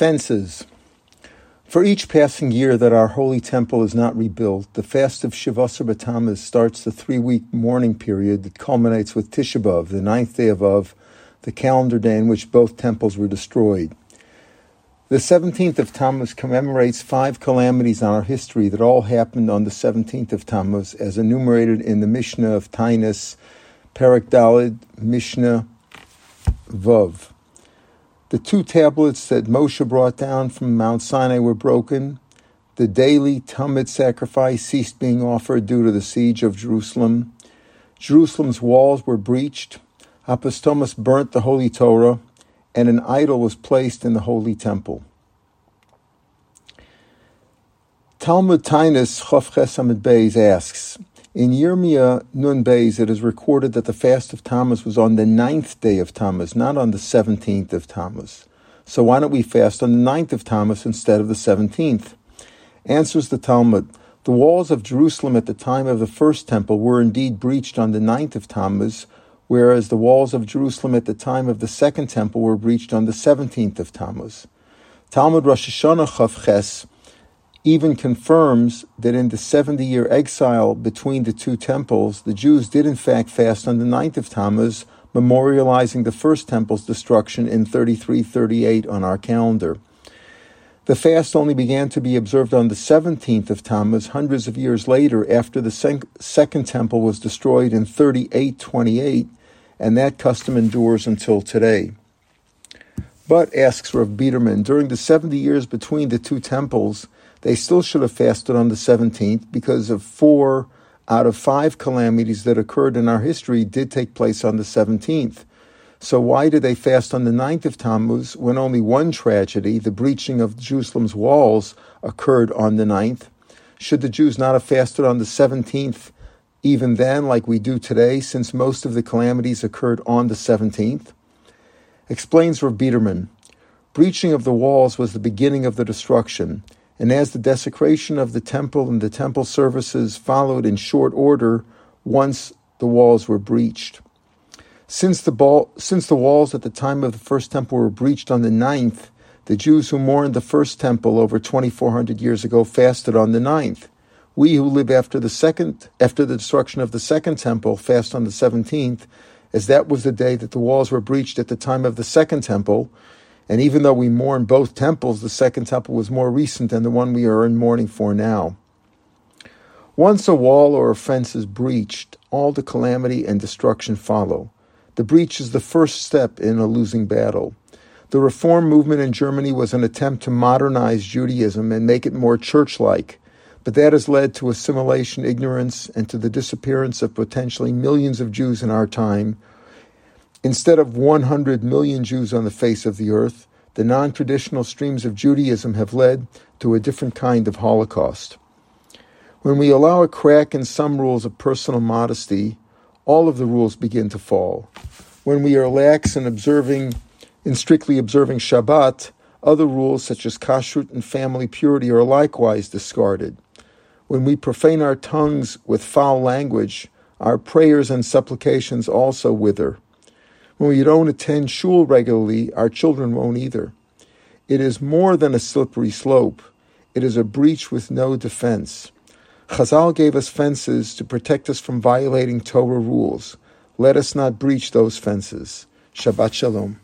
Fences. For each passing year that our holy temple is not rebuilt, the fast of Shivasar B'Tammuz starts the three-week mourning period that culminates with Tisha B'Av, the ninth day of Av, the calendar day in which both temples were destroyed. The 17th of Tammuz commemorates five calamities on our history that all happened on the 17th of Tammuz, as enumerated in the Mishnah of Taanis, Perek Daled, Mishnah Vav. The two tablets that Moshe brought down from Mount Sinai were broken. The daily Tamid sacrifice ceased being offered due to the siege of Jerusalem. Jerusalem's walls were breached. Apostomus burnt the Holy Torah, and an idol was placed in the Holy Temple. Talmud Taanis Chofches Amud Beis asks, in Yirmiyah Nun Beis, it is recorded that the fast of Tammuz was on the ninth day of Tammuz, not on the seventeenth of Tammuz. So why don't we fast on the ninth of Tammuz instead of the seventeenth? Answers the Talmud. The walls of Jerusalem at the time of the first temple were indeed breached on the ninth of Tammuz, whereas the walls of Jerusalem at the time of the second temple were breached on the seventeenth of Tammuz. Talmud Rosh Hashanah Chavches even confirms that in the 70 year exile between the two temples, the Jews did in fact fast on the ninth of Tammuz, memorializing the first temple's destruction in 3338 on our calendar. The fast only began to be observed on the 17th of Tammuz, hundreds of years later, after the second temple was destroyed in 3828, and that custom endures until today. But, asks Rav Biederman, during the 70 years between the two temples, they still should have fasted on the 17th because of four out of five calamities that occurred in our history did take place on the 17th. So why did they fast on the 9th of Tammuz when only one tragedy, the breaching of Jerusalem's walls, occurred on the 9th? Should the Jews not have fasted on the 17th even then, like we do today, since most of the calamities occurred on the 17th? Explains Rav Biederman, breaching of the walls was the beginning of the destruction. And as the desecration of the temple and the temple services followed in short order once the walls were breached. Since the, ball, since the walls at the time of the first temple were breached on the ninth, the Jews who mourned the first temple over 2,400 years ago fasted on the ninth. We who live after the second, after the destruction of the second temple, fast on the 17th, as that was the day that the walls were breached at the time of the second temple, and even though we mourn both temples, the second temple was more recent than the one we are in mourning for now. Once a wall or a fence is breached, all the calamity and destruction follow. The breach is the first step in a losing battle. The reform movement in Germany was an attempt to modernize Judaism and make it more church like, but that has led to assimilation, ignorance, and to the disappearance of potentially millions of Jews in our time Instead of 100 million Jews on the face of the earth, the non traditional streams of Judaism have led to a different kind of Holocaust. When we allow a crack in some rules of personal modesty, all of the rules begin to fall. When we are lax in observing, in strictly observing Shabbat, other rules such as kashrut and family purity are likewise discarded. When we profane our tongues with foul language, our prayers and supplications also wither. When we don't attend shul regularly, our children won't either. It is more than a slippery slope. It is a breach with no defense. Chazal gave us fences to protect us from violating Torah rules. Let us not breach those fences. Shabbat Shalom.